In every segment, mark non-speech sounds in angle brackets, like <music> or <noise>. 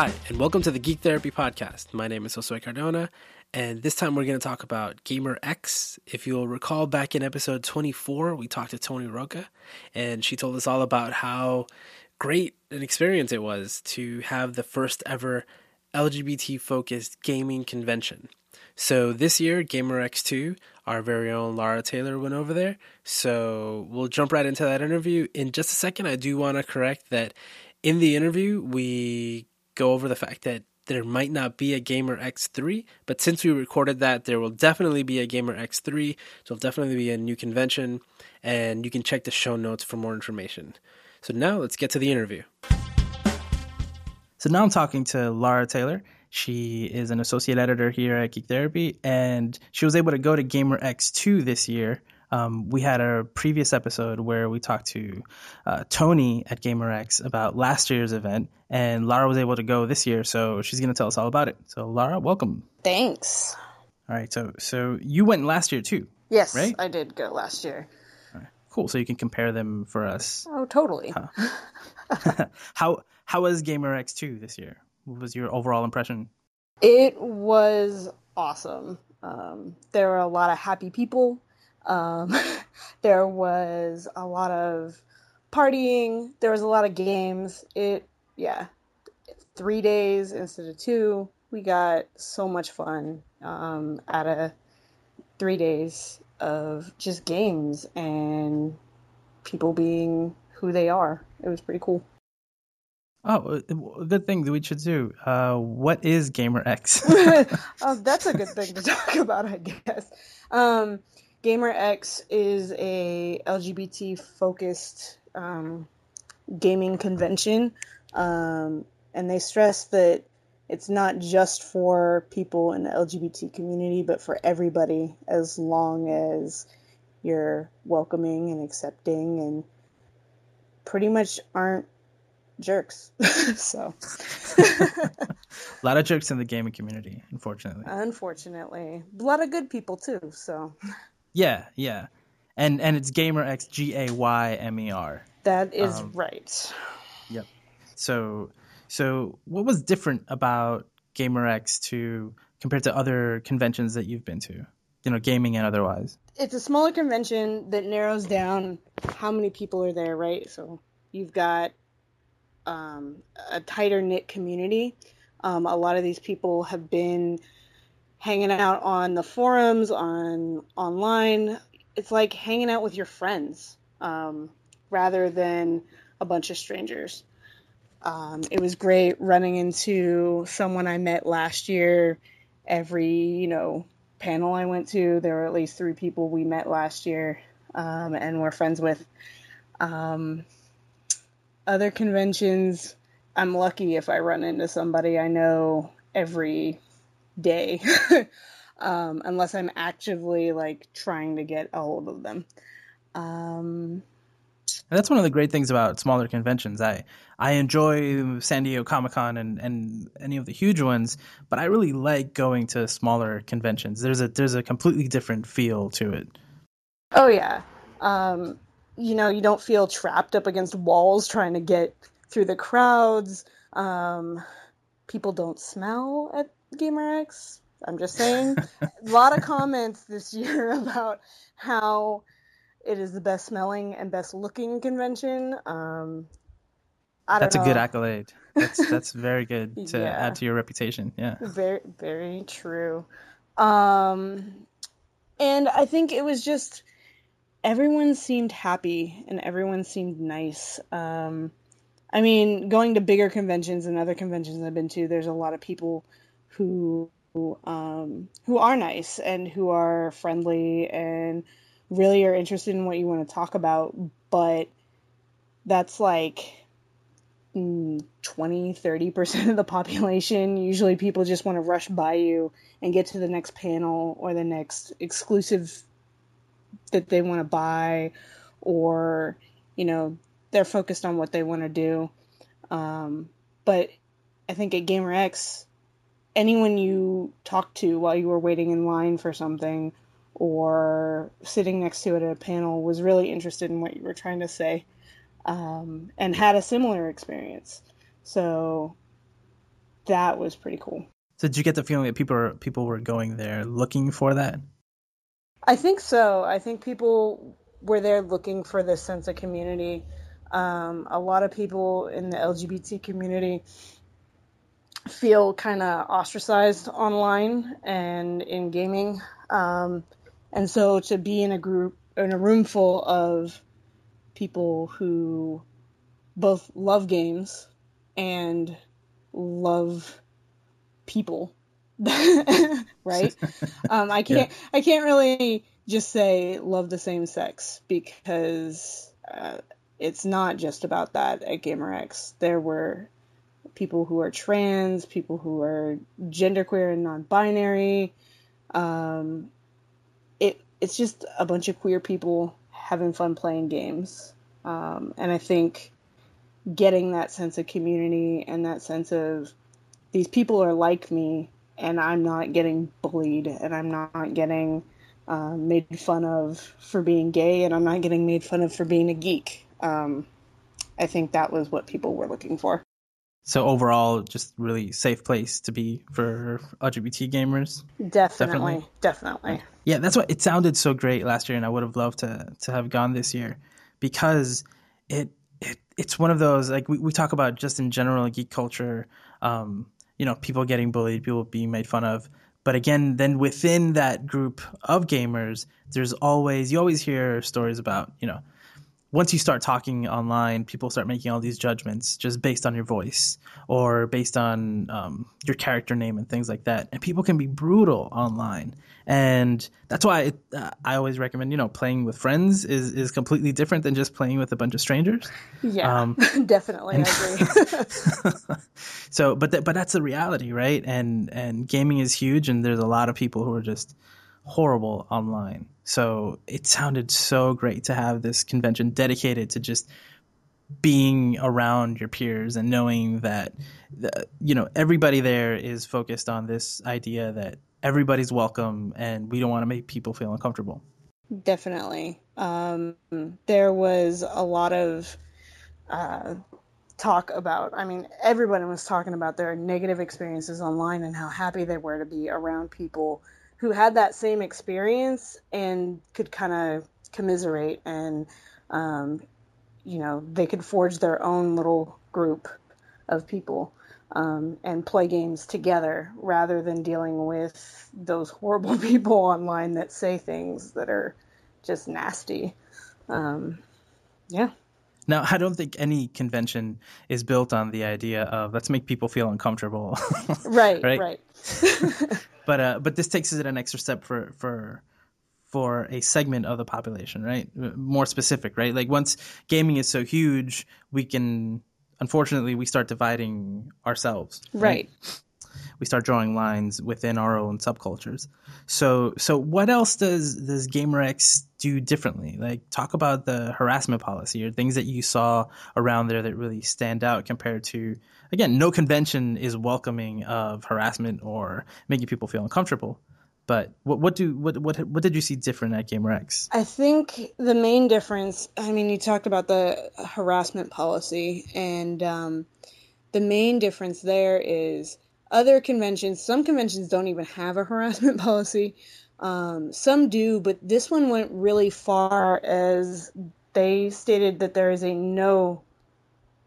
Hi, and welcome to the Geek Therapy Podcast. My name is Josue Cardona, and this time we're going to talk about GaymerX. If you'll recall back in episode 24, we talked to Toni Rocca, and she told us all about how great an experience it was to have the first ever LGBT focused gaming convention. So this year, GaymerX2, our very own Lara Taylor went over there. So we'll jump right into that interview. In just a second, I do want to correct that in the interview, we go over the fact that there might not be a GaymerX3, but since we recorded that, there will definitely be a GaymerX3. There'll definitely be a new convention, and you can check the show notes for more information. So now let's get to the interview. So now I'm talking to Lara Taylor. She is an associate editor here at Geek Therapy, and she was able to go to GaymerX2 this year. Um, we had a previous episode where we talked to uh, Toni at GaymerX about last year's event, and Lara was able to go this year, so she's going to tell us all about it. So, Lara, welcome. Thanks. All right, so so you went last year too. Yes, right? I did go last year. Cool. So you can compare them for us. Oh, totally. Huh. <laughs> how how was GaymerX2 this year? What was your overall impression? It was awesome. Um, there were a lot of happy people. Um, <laughs> there was a lot of partying. There was a lot of games. It, yeah, three days instead of two. We got so much fun um, out of three days of just games and people being who they are. It was pretty cool. Oh, good thing that we should do. Uh, what is GaymerX? <laughs> <laughs> oh, that's a good thing to talk about, I guess. Um, GaymerX is a LGBT focused um, gaming convention, um, and they stress that it's not just for people in the LGBT community, but for everybody, as long as you're welcoming and accepting and pretty much aren't jerks. <laughs> so, a lot of jerks in the gaming community, unfortunately. Unfortunately, a lot of good people too. So, yeah, yeah, and and it's GaymerX G A Y M E R. That is um, right. Yep. So, so what was different about GaymerX2 compared to other conventions that you've been to? You know, gaming and otherwise. It's a smaller convention that narrows down how many people are there, right? So you've got um, a tighter knit community. Um, a lot of these people have been hanging out on the forums, on online. It's like hanging out with your friends um, rather than a bunch of strangers. Um, it was great running into someone I met last year. Every you know panel I went to, there were at least three people we met last year um, and we're friends with. Um, other conventions, I'm lucky if I run into somebody I know every day, <laughs> um, unless I'm actively like trying to get a hold of them. Um, that's one of the great things about smaller conventions. I I enjoy San Diego Comic Con and, and any of the huge ones, but I really like going to smaller conventions. There's a there's a completely different feel to it. Oh yeah. Um, you know, you don't feel trapped up against walls trying to get through the crowds. Um, people don't smell at GaymerX. I'm just saying. a lot of <laughs> comments this year <laughs> about how it is the best smelling and best looking convention. Um, that's know. a good accolade. That's <laughs> that's very good to yeah. add to your reputation. Yeah. Very very true. Um, and I think it was just everyone seemed happy and everyone seemed nice. Um, I mean, going to bigger conventions and other conventions I've been to, there's a lot of people who um, who are nice and who are friendly and really are interested in what you want to talk about. But that's like 20, 30% of the population. Usually people just want to rush by you and get to the next panel or the next exclusive that they want to buy or you know they're focused on what they want to do um, but i think at GaymerX anyone you talked to while you were waiting in line for something or sitting next to it at a panel was really interested in what you were trying to say um, and had a similar experience so that was pretty cool. So did you get the feeling that people are, people were going there looking for that? I think so. I think people were there looking for this sense of community. Um, a lot of people in the LGBT community feel kind of ostracized online and in gaming. Um, and so to be in a group, in a room full of people who both love games and love people, <laughs> right? <laughs> um, I can't, yeah. I can't really just say love the same sex because uh, it's not just about that at GaymerX. There were people who are trans, people who are genderqueer and non-binary. Um, it it's just a bunch of queer people having fun playing games, um, and I think getting that sense of community and that sense of these people are like me, and I'm not getting bullied, and I'm not getting uh, made fun of for being gay, and I'm not getting made fun of for being a geek. Um, I think that was what people were looking for. So overall, just really safe place to be for LGBT gamers. Definitely, definitely. definitely. Yeah, that's what it sounded so great last year, and I would have loved to to have gone this year because it it it's one of those like we, we talk about just in general geek culture. Um, you know, people getting bullied, people being made fun of. But again, then within that group of gamers, there's always you always hear stories about you know once you start talking online, people start making all these judgments just based on your voice or based on um, your character name and things like that. And people can be brutal online, and that's why it, uh, I always recommend you know playing with friends is is completely different than just playing with a bunch of strangers. Yeah, um, <laughs> definitely, and, I agree. <laughs> so, but th- but that's the reality, right? And and gaming is huge, and there's a lot of people who are just horrible online. So it sounded so great to have this convention dedicated to just being around your peers and knowing that you know everybody there is focused on this idea that everybody's welcome and we don't want to make people feel uncomfortable. Definitely. Um, there was a lot of uh, talk about, I mean, everybody was talking about their negative experiences online and how happy they were to be around people who had that same experience and could kind of commiserate and um, you know they could forge their own little group of people um, and play games together rather than dealing with those horrible <laughs> people online that say things that are just nasty. Um, yeah now, I don't think any convention is built on the idea of let's make people feel uncomfortable. <laughs> right, right. right. <laughs> but uh, but this takes it an extra step for for for a segment of the population, right? More specific, right? Like once gaming is so huge, we can unfortunately we start dividing ourselves. Right. right we start drawing lines within our own subcultures. So, so what else does does GaymerX do differently? Like, talk about the harassment policy or things that you saw around there that really stand out compared to, again, no convention is welcoming of harassment or making people feel uncomfortable. But what what do what what what did you see different at GaymerX? I think the main difference. I mean, you talked about the harassment policy, and um, the main difference there is other conventions, some conventions don't even have a harassment <laughs> policy. Um, some do, but this one went really far as they stated that there is a no,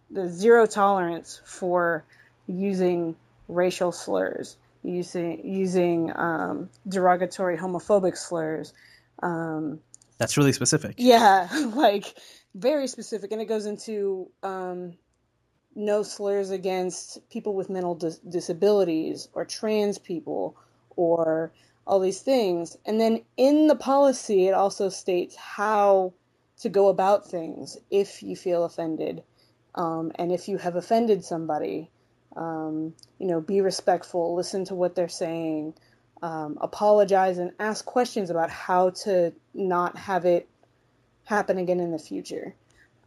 the zero tolerance for using racial slurs, using using um, derogatory homophobic slurs. Um, That's really specific. Yeah, <laughs> like very specific, and it goes into um, no slurs against people with mental dis- disabilities or trans people or all these things. And then in the policy, it also states how to go about things if you feel offended. Um, and if you have offended somebody, um, you know, be respectful, listen to what they're saying, um, apologize, and ask questions about how to not have it happen again in the future.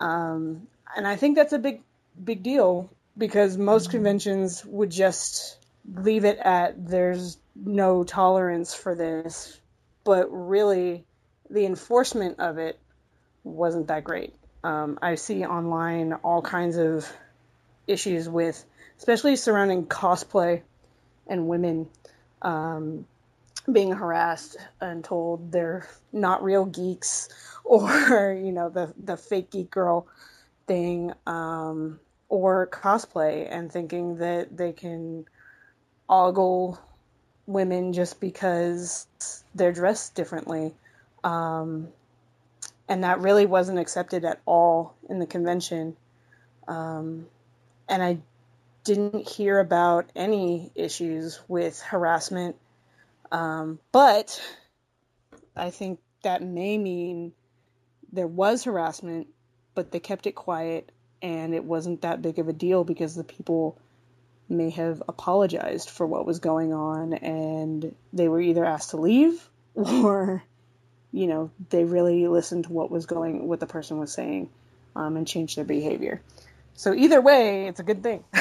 Um, and I think that's a big big deal because most conventions would just leave it at there's no tolerance for this, but really the enforcement of it wasn't that great. Um, I see online all kinds of issues with especially surrounding cosplay and women um, being harassed and told they're not real geeks <laughs> or you know the the fake geek girl thing. Um, or cosplay and thinking that they can ogle women just because they're dressed differently. Um, and that really wasn't accepted at all in the convention. Um, and i didn't hear about any issues with harassment. Um, but I think that may mean there was harassment, but they kept it quiet and it wasn't that big of a deal because the people may have apologized for what was going on and they were either asked to leave <laughs> or you know they really listened to what was going what the person was saying um, and changed their behavior so either way it's a good thing <laughs>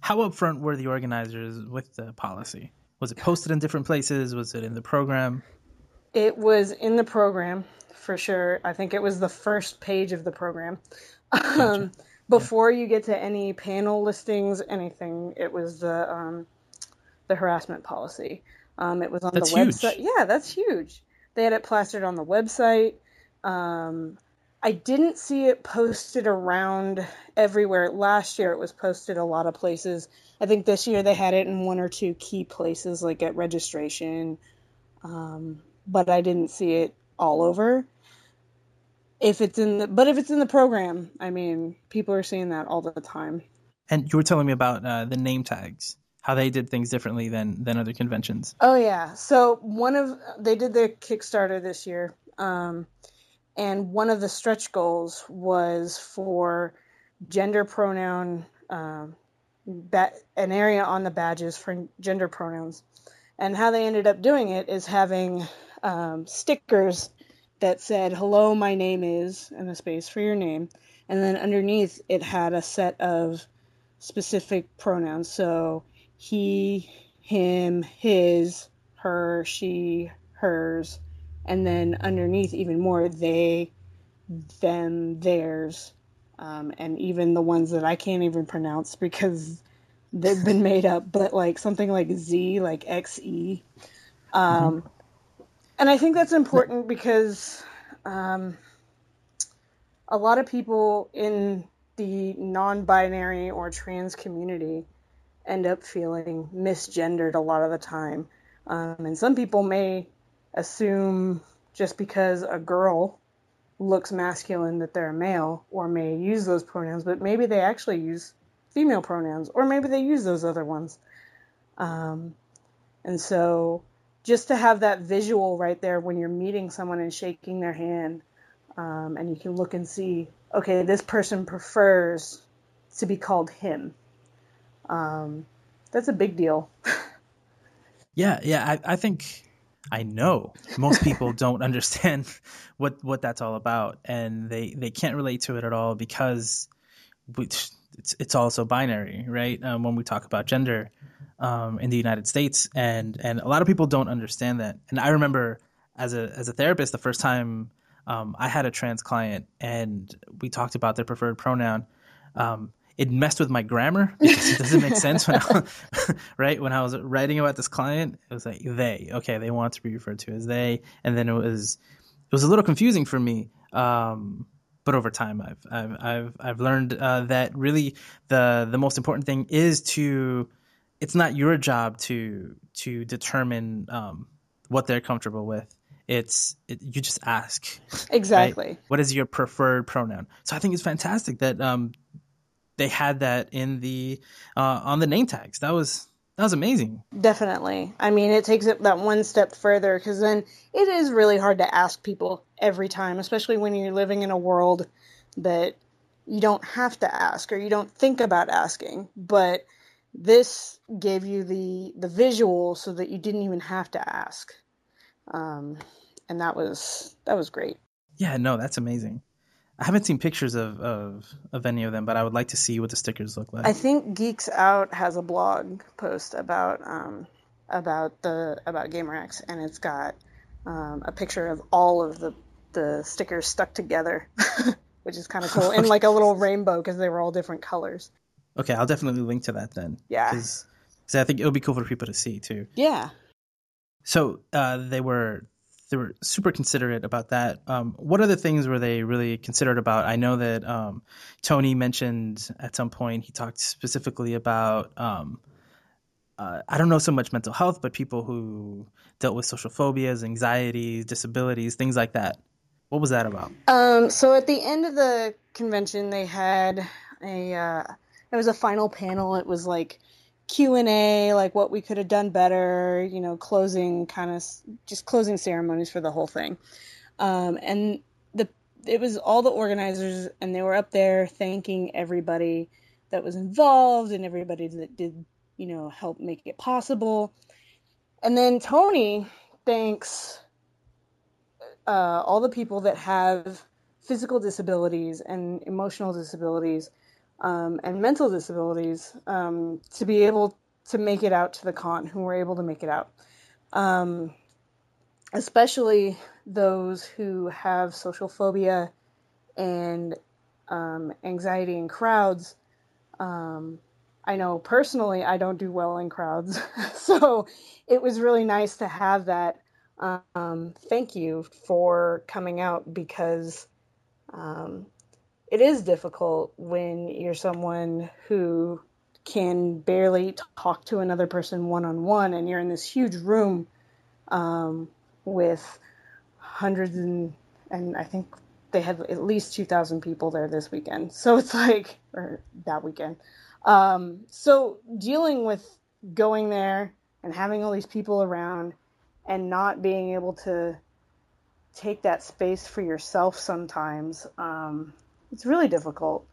how upfront were the organizers with the policy was it posted in different places? Was it in the program? It was in the program for sure. I think it was the first page of the program. Gotcha. Um, before yeah. you get to any panel listings, anything, it was the um, the harassment policy. Um, it was on that's the website. Huge. Yeah, that's huge. They had it plastered on the website. Um, I didn't see it posted around everywhere. Last year, it was posted a lot of places. I think this year they had it in one or two key places, like at registration, um, but I didn't see it all over. If it's in the, but if it's in the program, I mean, people are seeing that all the time. And you were telling me about uh, the name tags, how they did things differently than than other conventions. Oh yeah, so one of they did the Kickstarter this year, um, and one of the stretch goals was for gender pronoun um, ba- an area on the badges for gender pronouns. And how they ended up doing it is having um, stickers that said, Hello, my name is, and a space for your name. And then underneath it had a set of specific pronouns. So he, him, his, her, she, hers. And then underneath, even more, they, them, theirs, um, and even the ones that I can't even pronounce because they've been made up, but like something like Z, like XE. Um, mm-hmm. And I think that's important because um, a lot of people in the non binary or trans community end up feeling misgendered a lot of the time. Um, and some people may assume just because a girl looks masculine that they're a male or may use those pronouns, but maybe they actually use female pronouns or maybe they use those other ones. Um, and so just to have that visual right there when you're meeting someone and shaking their hand, um, and you can look and see, okay, this person prefers to be called him. Um, that's a big deal. <laughs> yeah, yeah, I, I think I know most people <laughs> don't understand what what that's all about, and they they can't relate to it at all because it's it's also binary, right? Um, when we talk about gender um, in the United States, and and a lot of people don't understand that. And I remember as a as a therapist, the first time um, I had a trans client, and we talked about their preferred pronoun. Um, it messed with my grammar <laughs> because it doesn't make sense when I, <laughs> right when I was writing about this client. It was like they, okay, they want to be referred to as they, and then it was it was a little confusing for me. Um, but over time, I've I've I've, I've learned uh, that really the the most important thing is to it's not your job to to determine um, what they're comfortable with. It's it, you just ask exactly right? what is your preferred pronoun. So I think it's fantastic that um, they had that in the uh, on the name tags. That was that was amazing. Definitely. I mean, it takes it that one step further because then it is really hard to ask people every time, especially when you're living in a world that you don't have to ask or you don't think about asking. But this gave you the the visual so that you didn't even have to ask, um, and that was that was great. Yeah, no, that's amazing. I haven't seen pictures of, of, of any of them, but I would like to see what the stickers look like. I think Geeks Out has a blog post about um, about the about GaymerX, and it's got um, a picture of all of the the stickers stuck together, <laughs> which is kind of cool, <laughs> in like a little rainbow because they were all different colors. Okay, I'll definitely link to that then. Yeah. Because I think it would be cool for people to see too. Yeah. So uh, they were they were super considerate about that. Um, what other things were they really considerate about? I know that um, Toni mentioned at some point he talked specifically about um, uh, I don't know so much mental health, but people who dealt with social phobias, anxieties, disabilities, things like that. What was that about? Um, so at the end of the convention, they had a uh, it was a final panel. It was like Q and A, like what we could have done better. You know, closing kind of just closing ceremonies for the whole thing. Um, and the it was all the organizers, and they were up there thanking everybody that was involved and everybody that did you know help make it possible. And then Toni thanks uh, all the people that have physical disabilities and emotional disabilities um, and mental disabilities um, to be able to make it out to the con, who were able to make it out. Um, especially those who have social phobia and um, anxiety in crowds. Um, I know personally I don't do well in crowds, <laughs> so it was really nice to have that um, thank you for coming out because um, it is difficult when you're someone who can barely talk to another person one on one and you're in this huge room um, with hundreds and, and I think they had at least 2,000 people there this weekend. <laughs> So it's like, or that weekend. Um, so dealing with going there and having all these people around and not being able to take that space for yourself sometimes um, it's really difficult.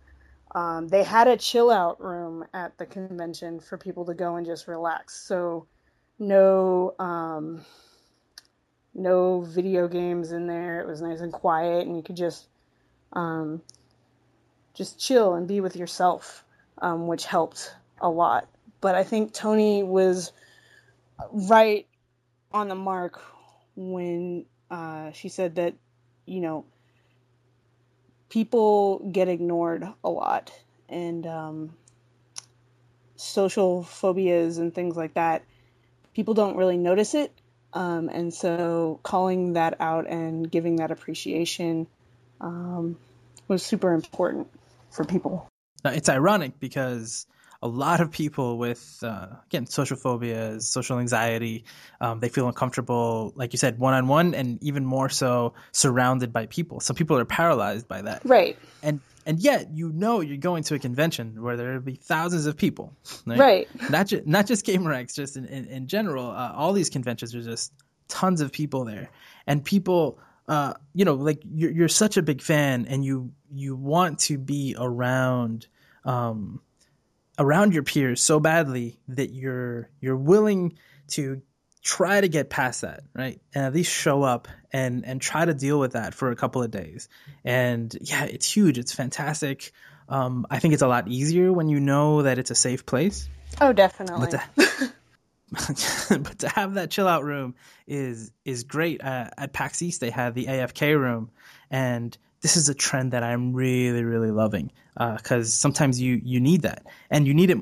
Um, they had a chill out room at the convention for people to go and just relax. So no um, no video games in there. It was nice and quiet and you could just um, just chill and be with yourself um, which helped a lot. But i think tony was right on the mark when uh, she said that, you know, people get ignored a lot and um, social phobias and things like that, people don't really notice it. Um, and so calling that out and giving that appreciation um, was super important for people. Now, it's ironic because a lot of people with uh, again social phobias, social anxiety, um, they feel uncomfortable, like you said, one on one, and even more so surrounded by people. Some people are paralyzed by that, right? And and yet you know you're going to a convention where there will be thousands of people, right? right. Not just not just GaymerX, just in in, in general, uh, all these conventions are just tons of people there, and people. Uh, you know, like you're, you're such a big fan, and you you want to be around um, around your peers so badly that you're you're willing to try to get past that, right? And at least show up and and try to deal with that for a couple of days. And yeah, it's huge. It's fantastic. Um, I think it's a lot easier when you know that it's a safe place. Oh, definitely. But to, <laughs> <laughs> but to have that chill out room is is great. Uh, at PAX East, they have the AFK room, and this is a trend that I'm really really loving because uh, sometimes you you need that. And you need it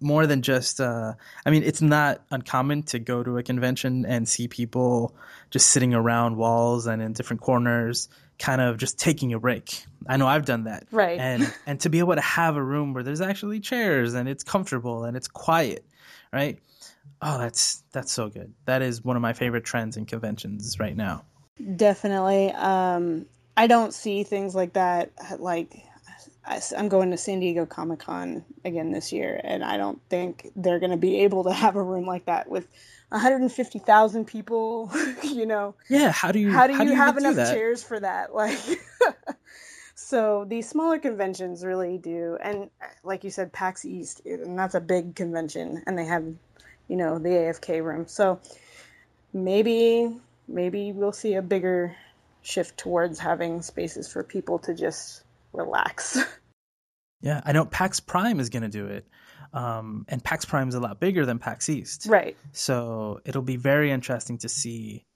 more than just uh, i mean it's not uncommon to go to a convention and see people just sitting around walls and in different corners kind of just taking a break. I know i've done that. Right. And and to be able to have a room where there's actually chairs and it's comfortable and it's quiet right? Oh that's that's so good. That is one of my favorite trends in conventions right now. Definitely. Um i don't see things like that like I'm going to San Diego Comic Con again this year, and I don't think they're going to be able to have a room like that with 150,000 people. <laughs> you know, yeah. How do you how do you, how do you have enough chairs for that? <laughs> Like, so these smaller conventions really do, and like you said, PAX East, eh, and that's a big convention, and they have, you know, the AFK room. So maybe maybe we'll see a bigger shift towards having spaces for people to just relax. <laughs> Yeah, I know PAX Prime is going to do it. Um, and PAX Prime is a lot bigger than PAX East. Right. So it'll be very interesting to see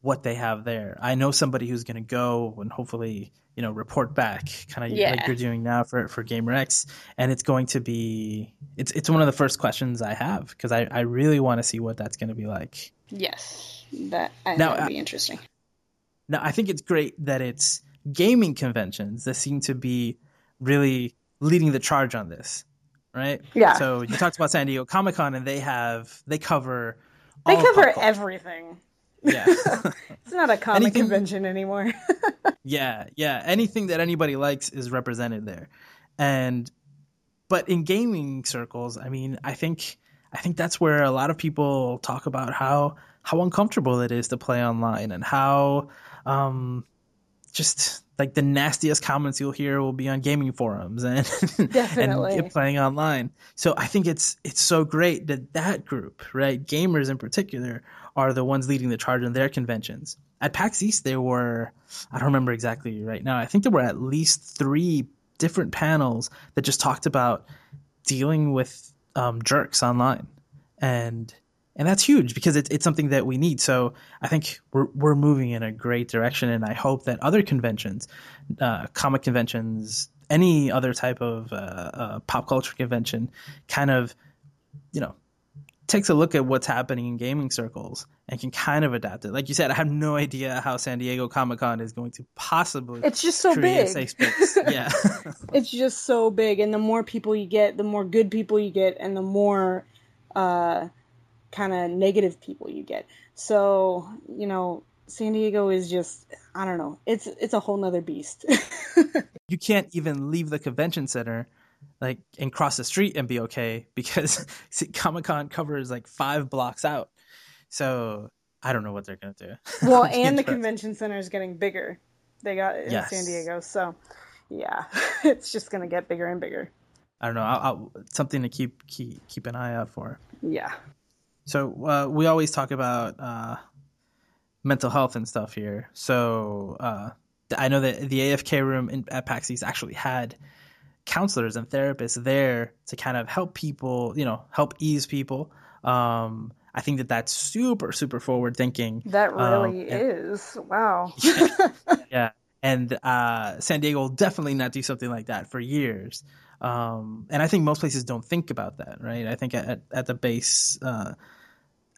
what they have there. I know somebody who's going to go and hopefully you know report back, kind of Yeah. like you're doing now for for GaymerX, and it's going to be it's it's one of the first questions I have because I I really want to see what that's going to be like. Yes, that I Now, would be interesting. Now, I think it's great that it's gaming conventions that seem to be really leading the charge on this, right? Yeah. So you talked about San Diego Comic Con, and they have they cover They cover everything. Yeah, <laughs> It's not a comic Anything- convention anymore. <laughs> yeah, yeah. Anything that anybody likes is represented there, and but in gaming circles, I mean, I think I think that's where a lot of people talk about how how uncomfortable it is to play online and how um just like the nastiest comments you'll hear will be on gaming forums and <laughs> Definitely. and playing online. So I think it's it's so great that that group, right, gamers in particular, are the ones leading the charge in their conventions. At PAX East, there were I don't remember exactly right now. I think there were at least three different panels that just talked about dealing with um, jerks online, and and that's huge because it's it's something that we need. So I think we're we're moving in a great direction, and I hope that other conventions, uh, comic conventions, any other type of uh, uh, pop culture convention, kind of, you know, takes a look at what's happening in gaming circles and can kind of adapt it. Like you said, I have no idea how San Diego Comic Con is going to possibly It's just so big. <laughs> Yeah. <laughs> it's just so big and the more people you get the more good people you get and the more uh, kind of negative people you get so you know san diego is just i don't know it's it's a whole nother beast <laughs> you can't even leave the convention center like and cross the street and be okay <laughs> because Comic Con covers like five blocks out. So I don't know what they're gonna do. <laughs> well and the convention center is getting bigger they got it in san diego so yeah it's just gonna get bigger and bigger I don't know. I'll, I'll, something to keep keep keep an eye out for. yeah So uh, we always talk about uh, mental health and stuff here. So uh, I know that the AFK room in, at PAX East actually had counselors and therapists there to kind of help people, you know, help ease people. Um, I think that that's super super forward thinking. that Um, really and- is wow <laughs> <laughs> yeah and uh, san diego will definitely not do something like that for years um, and i think most places don't think about that right i think at, at the base uh,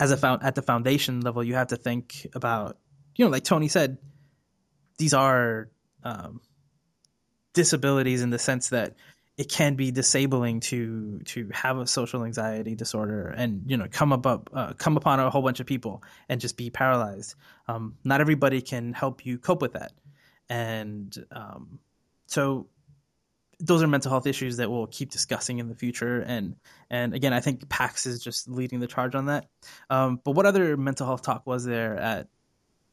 as a found at the foundation level you have to think about you know like tony said these are um, disabilities in the sense that it can be disabling to to have a social anxiety disorder and you know come up, uh, come upon a whole bunch of people and just be paralyzed. Um, not everybody can help you cope with that, and um, so those are mental health issues that we'll keep discussing in the future. And and again, I think PAX is just leading the charge on that. Um, but what other mental health talk was there at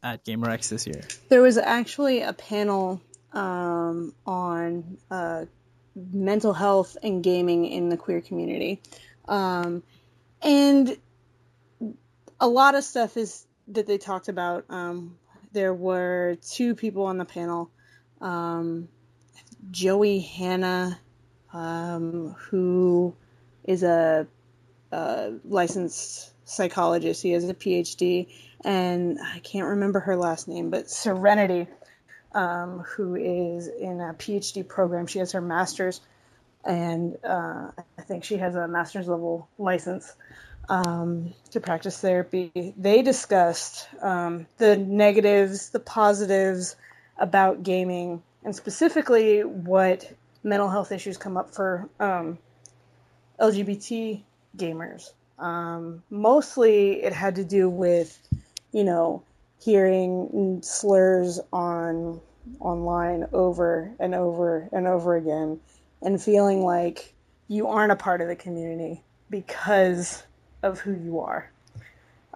at GaymerX this year? There was actually a panel um, on uh, mental health and gaming in the queer community, um, and a lot of stuff is that they talked about. Um, there were two people on the panel, um, Joey Hanna, um, who is a, a licensed psychologist. He has a PhD, and I can't remember her last name, but Serenity, um, who is in a PhD program. She has her master's, and uh, I think she has a master's level license um, to practice therapy. They discussed um, the negatives, the positives about gaming, and specifically what mental health issues come up for um, LGBT gamers. Um, mostly it had to do with, you know, hearing slurs on online over and over and over again and feeling like you aren't a part of the community because of who you are.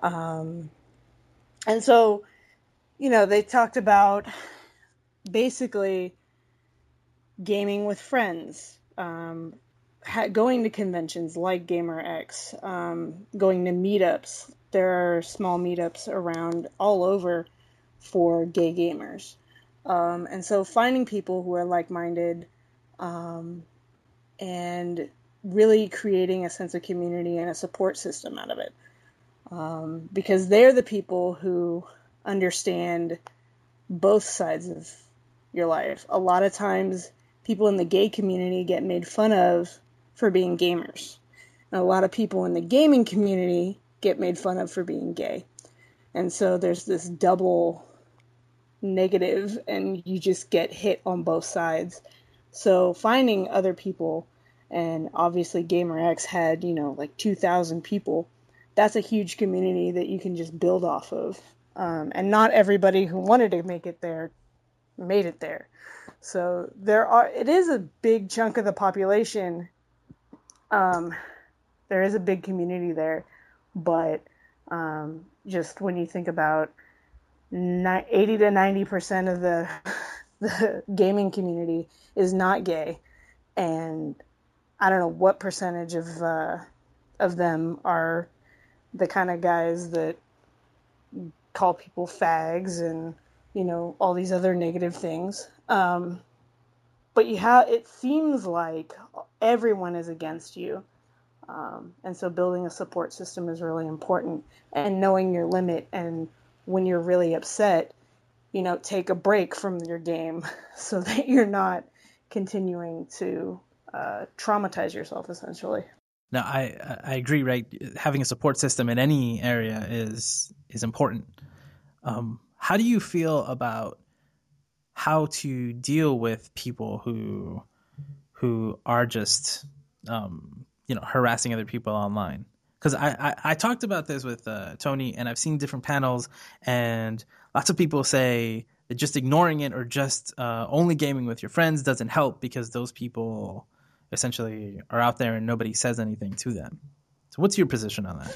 Um, and so, you know, they talked about basically gaming with friends, um, ha- going to conventions like GaymerX, um, going to meetups. There are small meetups around all over for gay gamers. Um, and so finding people who are like minded um, and really creating a sense of community and a support system out of it. Um, because they're the people who understand both sides of your life. A lot of times, people in the gay community get made fun of for being gamers. And a lot of people in the gaming community get made fun of for being gay. And so there's this double negative, and you just get hit on both sides. So finding other people, and obviously GaymerX had, you know, like 2,000 people. That's a huge community that you can just build off of. Um, and not everybody who wanted to make it there made it there. So there are, it is a big chunk of the population. Um, there is a big community there, but um, just when you think about 80 to 90 percent of the <laughs> the gaming community is not gay, and I don't know what percentage of uh, of them are the kind of guys that call people fags and you know all these other negative things. Um, but you have it seems like everyone is against you. Um, and so building a support system is really important and knowing your limit and when you're really upset, you know, take a break from your game <laughs> so that you're not continuing to uh, traumatize yourself essentially. No, I I agree. Right, having a support system in any area is is important. Um, how do you feel about how to deal with people who who are just um, you know harassing other people online? because I, I, I talked about this with uh, Toni, and I've seen different panels, and lots of people say that just ignoring it or just uh, only gaming with your friends doesn't help because those people essentially are out there and nobody says anything to them. So, what's your position on that?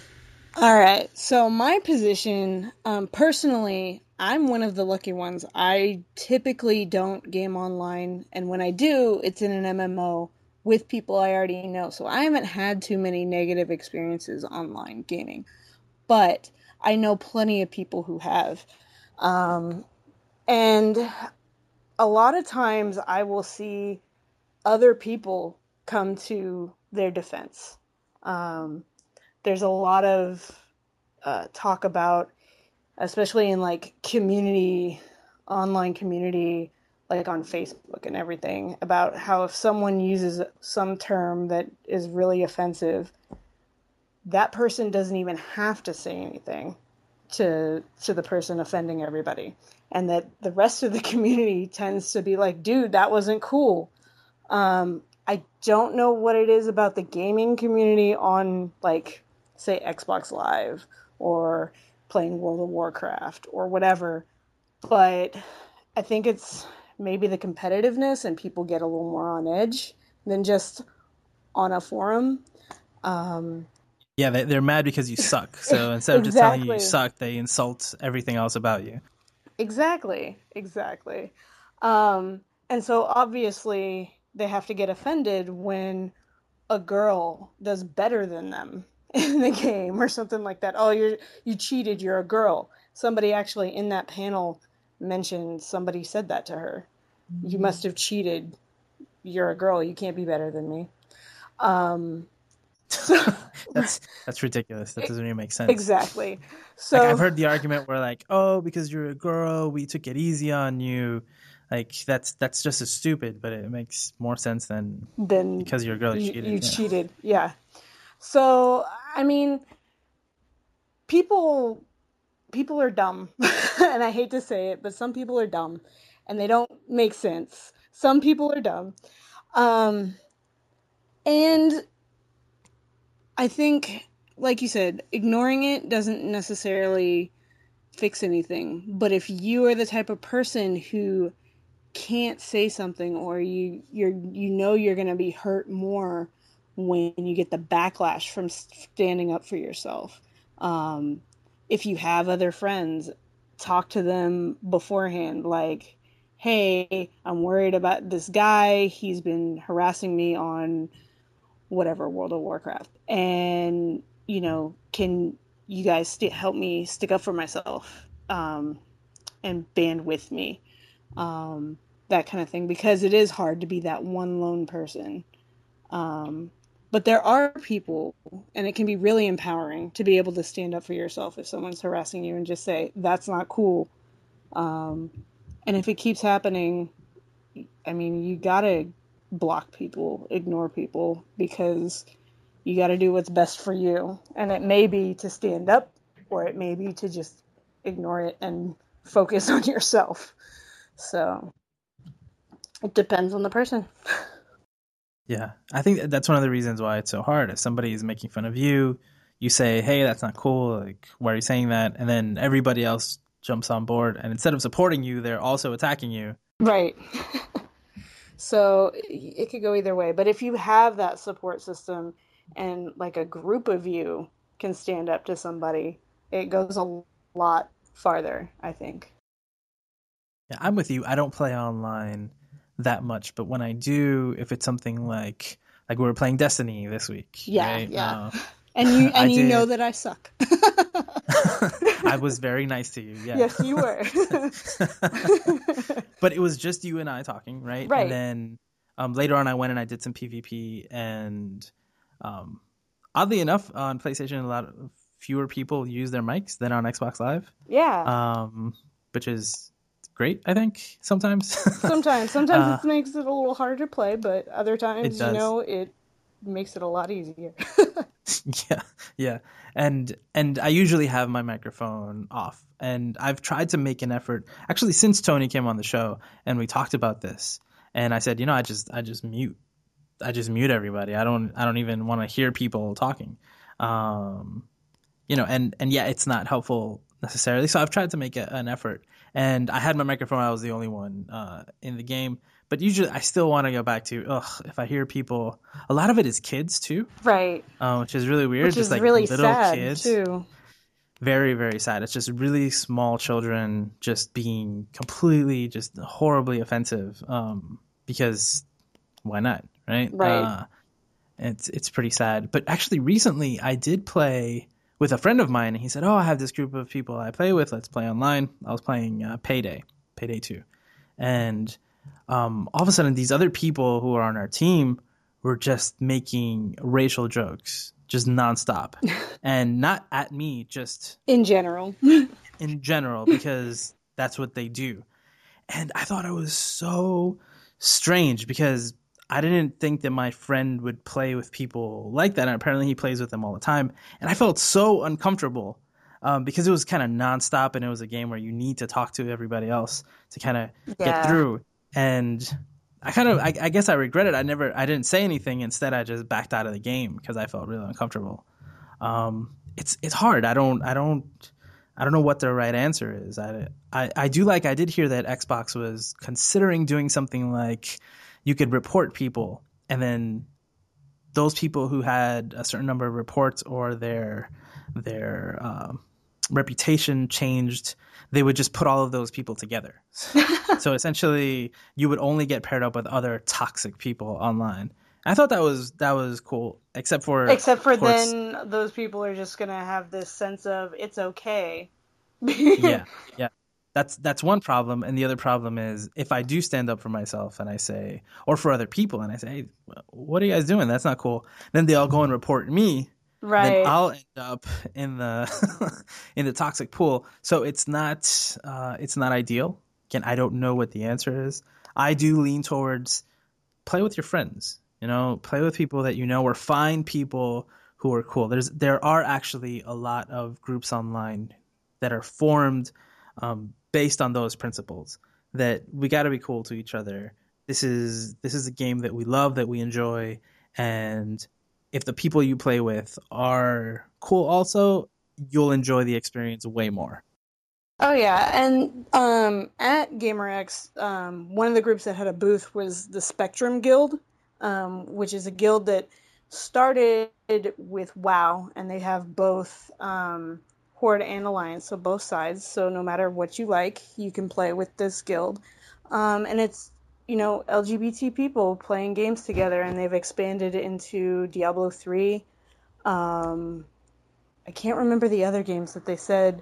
All right. So, my position, um, personally, I'm one of the lucky ones. I typically don't game online, and when I do, it's in an MMO with people I already know. So I haven't had too many negative experiences online gaming, but I know plenty of people who have. Um, and a lot of times I will see other people come to their defense. Um, there's a lot of uh, talk about, especially in like community, online community like on Facebook and everything about how if someone uses some term that is really offensive, that person doesn't even have to say anything to to the person offending everybody, and that the rest of the <laughs> community tends to be like, "Dude, that wasn't cool." Um, I don't know what it is about the gaming community on like say Xbox Live or playing World of Warcraft or whatever, but I think it's maybe the competitiveness and people get a little more on edge than just on a forum. Um, yeah, they, are mad because you suck. <laughs> So instead of just telling you you suck, they insult everything else about you. Exactly, exactly. Um, and so obviously they have to get offended when a girl does better than them in the game or something like that. Oh, you're you cheated. You're a girl. Somebody actually in that panel mentioned somebody said that to her. Mm-hmm. You must have cheated. You're a girl. You can't be better than me. Um, <laughs> that's that's ridiculous. That doesn't even make sense. Exactly. So like, I've heard the argument where like, oh, because you're a girl, we took it easy on you. Like that's that's just as stupid, but it makes more sense than than because you're a girl. You, cheated. You yeah. cheated. Yeah. So I mean, people people are dumb, <laughs> and I hate to say it, but some people are dumb, and they don't make sense. Some people are dumb, um, and I think, like you said, ignoring it doesn't necessarily fix anything. But if you are the type of person who can't say something or you you're you know you're going to be hurt more when you get the backlash from standing up for yourself um, if you have other friends, talk to them beforehand. Like, hey, I'm worried about this guy. He's been harassing me on whatever World of Warcraft. And, you know, can you guys st- help me stick up for myself um, and band with me? Um, that kind of thing. Because it is hard to be that one lone person. Um, But there are people, and it can be really empowering to be able to stand up for yourself if someone's harassing you and just say, that's not cool. Um, and if it keeps happening, I mean, you gotta block people, ignore people, because you gotta do what's best for you. And it may be to stand up, or it may be to just ignore it and focus <laughs> on yourself. So it depends on the person. <laughs> Yeah, I think that's one of the reasons why it's so hard. If somebody is making fun of you, you say, "Hey, that's not cool. Like, why are you saying that?" And then everybody else jumps on board, and instead of supporting you, they're also attacking you. Right. <laughs> so it could go either way. But if you have that support system and like a group of you can stand up to somebody, it goes a lot farther, I think. Yeah, I'm with you. I don't play online that much, but when I do, if it's something like like we were playing Destiny this week, yeah, right? yeah, uh, <laughs> and you <laughs> and you did... know that I suck. <laughs> I was very nice to you. Yeah. Yes, you were. but it was just you and I talking, right? Right. And then um, later on, I went and I did some PvP, and um, oddly enough, on PlayStation, a lot of fewer people use their mics than on Xbox Live. Yeah. Um, which is great, I think, sometimes. <laughs> sometimes. Sometimes uh, it makes it a little harder to play, but other times, you know, it makes it a lot easier. <laughs> yeah, yeah. And and I usually have my microphone off. And I've tried to make an effort actually since Toni came on the show and we talked about this. And I said, you know, I just I just mute. I just mute everybody. I don't I don't even want to hear people talking. Um you know, and and yeah, it's not helpful necessarily. So I've tried to make a, an effort and I had my microphone. I was the only one uh, in the game. But usually, I still want to go back to ugh. If I hear people, a lot of it is kids too, right? Uh, which is really weird. Which just like really little sad kids. too. Very very sad. It's just really small children just being completely just horribly offensive. Um, because why not, right? Right. Uh, it's it's pretty sad. But actually, recently I did play with a friend of mine, and he said, "Oh, I have this group of people I play with. Let's play online." I was playing uh, Payday, Payday Two, and um, all of a sudden, these other people who are on our team were just making racial jokes, just nonstop, <laughs> and not at me, just in general. <laughs> in general, because that's what they do, and I thought it was so strange because I didn't think that my friend would play with people like that. And apparently, he plays with them all the time. And I felt so uncomfortable um, because it was kind of nonstop, and it was a game where you need to talk to everybody else to kind of yeah. get through. And I kind of, I, I, guess, I regret it. I never, I didn't say anything. Instead, I just backed out of the game because I felt really uncomfortable. Um, it's it's hard. I don't, I don't. I don't know what the right answer is. I, I, I do like I did hear that Xbox was considering doing something like you could report people and then those people who had a certain number of reports or their their um, reputation changed they would just put all of those people together. <laughs> So essentially you would only get paired up with other toxic people online. I thought that was that was cool except for except for then those people are just gonna have this sense of it's okay. Yeah yeah that's that's one problem. And the other problem is if i do stand up for myself and i say or for other people and i say hey what are you guys doing? That's not cool. Then they all go and report me. Right. Then i'll end up in the <laughs> in the toxic pool. So it's not uh, it's not ideal. Again i don't know what the answer is. I do lean towards play with your friends you know play with people that you know or find people who are cool. There's there are actually a lot of groups online that are formed um, based on those principles that we got to be cool to each other. This is this is a game that we love, that we enjoy, and if the people you play with are cool, also you'll enjoy the experience way more. Oh yeah, and um, at GaymerX, um, one of the groups that had a booth was the Spectrum Guild, um, which is a guild that started with WoW, and they have both um, Horde and Alliance, so both sides. So no matter what you like, you can play with this guild. Um, and it's, you know, LGBT people playing games together, and they've expanded into Diablo 3. Um, I can't remember the other games that they said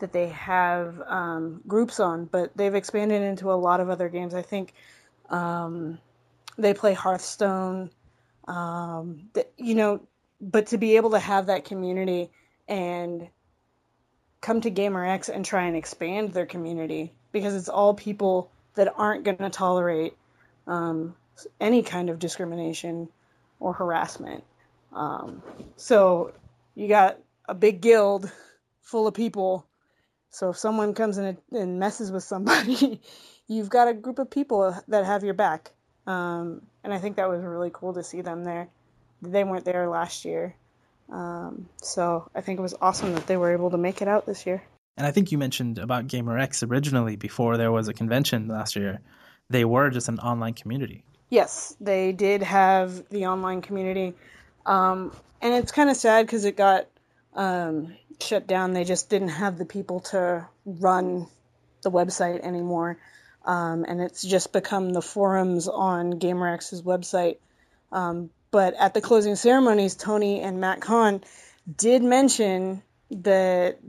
that they have um, groups on, but they've expanded into a lot of other games. I think um, they play Hearthstone. Um, you know, but to be able to have that community and come to GaymerX and try and expand their community because it's all people that aren't going to tolerate um, any kind of discrimination or harassment. Um, so you got a big guild full of people. So if someone comes in and messes with somebody, <laughs> you've got a group of people that have your back. Um, and I think that was really cool to see them there. They weren't there last year. Um, so I think it was awesome that they were able to make it out this year. And I think you mentioned about GaymerX originally before there was a convention last year. They were just an online community. Yes, they did have the online community. Um, and it's kind of sad because it got um, shut down. They just didn't have the people to run the website anymore. Um, and it's just become the forums on GaymerX's website. But at the closing ceremonies, Toni and Matt Conn did mention that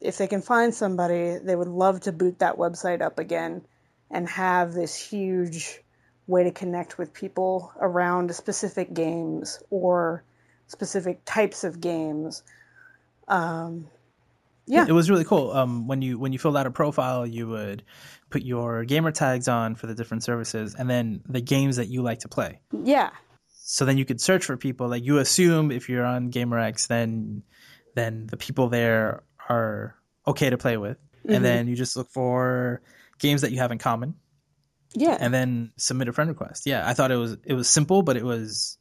if they can find somebody, they would love to boot that website up again and have this huge way to connect with people around specific games or specific types of games. Um, yeah, it was really cool. Um, when you when you filled out a profile, you would put your gamer tags on for the different services, and then the games that you like to play. Yeah. So then you could search for people. Like you assume if you're on GaymerX, then then the people there are okay to play with, mm-hmm. and then you just look for games that you have in common. Yeah. And then submit a friend request. Yeah, I thought it was it was simple, but it was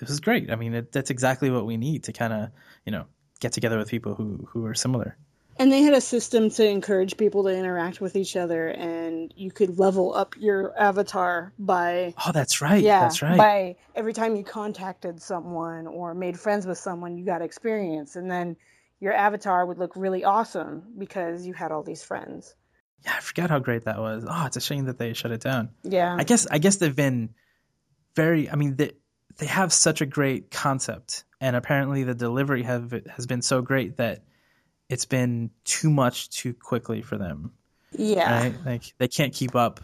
it was great. I mean, it, that's exactly what we need to kind of you know get together with people who who are similar. And they had a system to encourage people to interact with each other, and you could level up your avatar by. Oh, that's right. Yeah, that's right. By every time you contacted someone or made friends with someone, you got experience, and then your avatar would look really awesome because you had all these friends. Yeah, I forgot how great that was. Oh, it's a shame that they shut it down. Yeah. I guess I guess they've been very. I mean, they they have such a great concept, and apparently the delivery have has been so great that it's been too much too quickly for them. Yeah. Right? Like they can't keep up.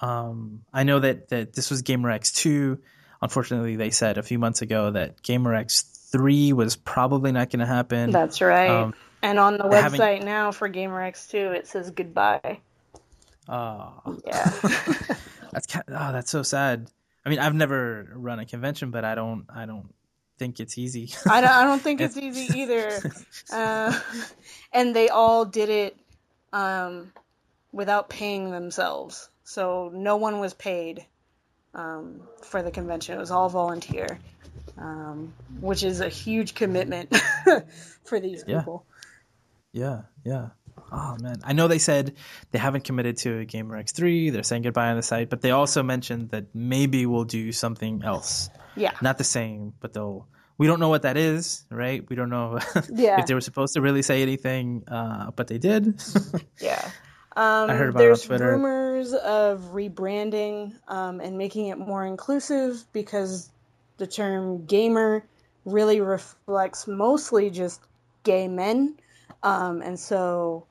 Um, I know that that this was GaymerX two. Unfortunately, they said a few months ago that GaymerX three was probably not going to happen. That's right. Um, and on the website having... now for GaymerX two, it says goodbye. Oh. Yeah. <laughs> that's kind of, oh, that's so sad. I mean, I've never run a convention, but I don't I don't think it's easy. I don't I don't think <laughs> it's easy either. Uh, and they all did it um, without paying themselves, so no one was paid um, for the convention. It was all volunteer, um, which is a huge commitment <laughs> for these people. Yeah, yeah. Oh man, I know they said they haven't committed to GaymerX three. They're saying goodbye on the site, but they also mentioned that maybe we'll do something else. Yeah, not the same, but they'll. We don't know what that is, right? We don't know <laughs> yeah. if they were supposed to really say anything, uh, but they did. <laughs> yeah. Um, I heard about there's rumors of rebranding um, and making it more inclusive because the term gaymer really reflects mostly just gay men. Um, and so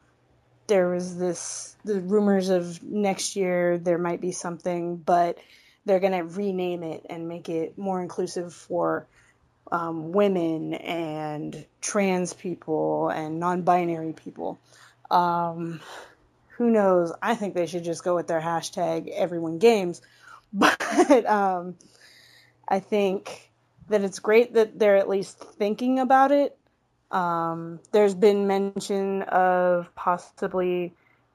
there was this the rumors of next year there might be something, but they're gonna rename it and make it more inclusive for um, women and trans people and non-binary people. Um, who knows? I think they should just go with their hashtag everyone games, <laughs> but um, I think that it's great that they're at least thinking about it um, there's been mention of possibly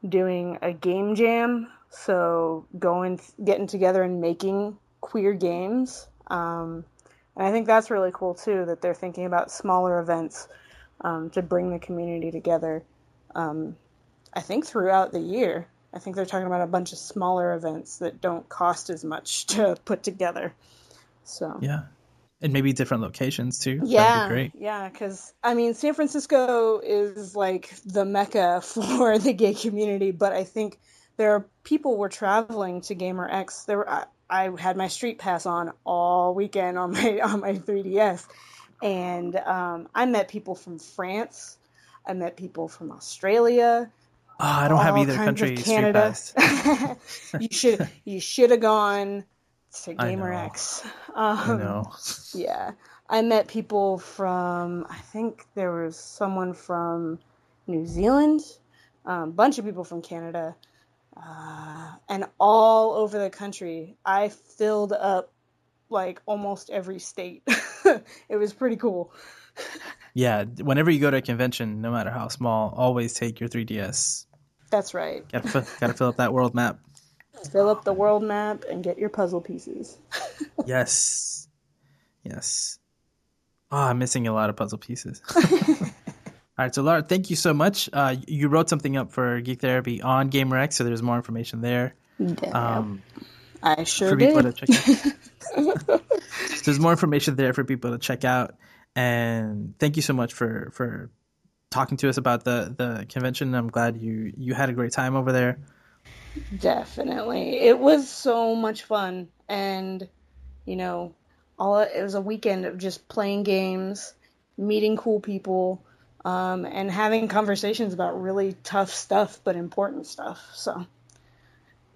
doing a game jam, so going, getting together and making queer games. Um, and I think that's really cool too that they're thinking about smaller events um, to bring the community together. Um, I think throughout the year, I think they're talking about a bunch of smaller events that don't cost as much <laughs> to put together. So yeah, and maybe different locations too. Yeah, great. Yeah, because I mean, San Francisco is like the mecca <laughs> for the gay community, but I think there are people were traveling to GaymerX. There, were, I, I had my street pass on all weekend on my <laughs> on my 3ds, and um, I met people from France. I met people from Australia. Oh, I don't have either country Canada. <laughs> you should you should have gone to I Gamer know. X. <laughs> I Um, know. Yeah. <laughs> I met people from, I think there was someone from New Zealand, a bunch of people from Canada, uh, and all over the country. I filled up like almost every state. <laughs> it was pretty cool. Yeah, whenever you go to a convention, no matter how small, always take your 3DS. That's right. Gotta, gotta fill up that world map. Fill up the world map and get your puzzle pieces. Yes. Yes. Oh, I'm missing a lot of puzzle pieces. <laughs> All right, so Lara, thank you so much. Uh, you wrote something up for Geek Therapy on GaymerX, so there's more information there. Um, I sure for did. to check out. so <laughs> <laughs> there's more information there for people to check out. And thank you so much for for talking to us about the the convention. I'm glad you you had a great time over there. Definitely. It was so much fun and you know, all it was a weekend of just playing games, meeting cool people, um, and having conversations about really tough stuff but important stuff. So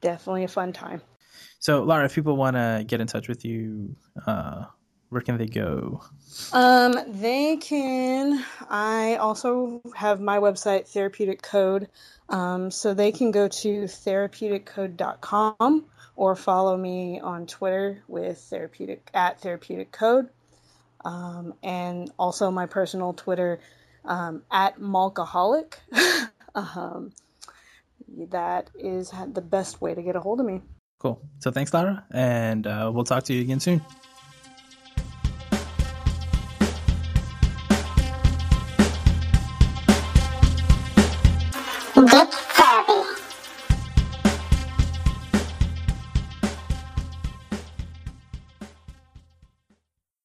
definitely a fun time. So Lara, if people want to get in touch with you, uh, where can they go? Um, they can. I also have my website, Therapeutic Code. Um, so they can go to therapeuticcode.com or follow me on Twitter with therapeutic at therapeutic code. Um, and also my personal Twitter um, at Malkaholic. <laughs> um, that is the best way to get a hold of me. Cool. So thanks, Lara, and uh, we'll talk to you again soon.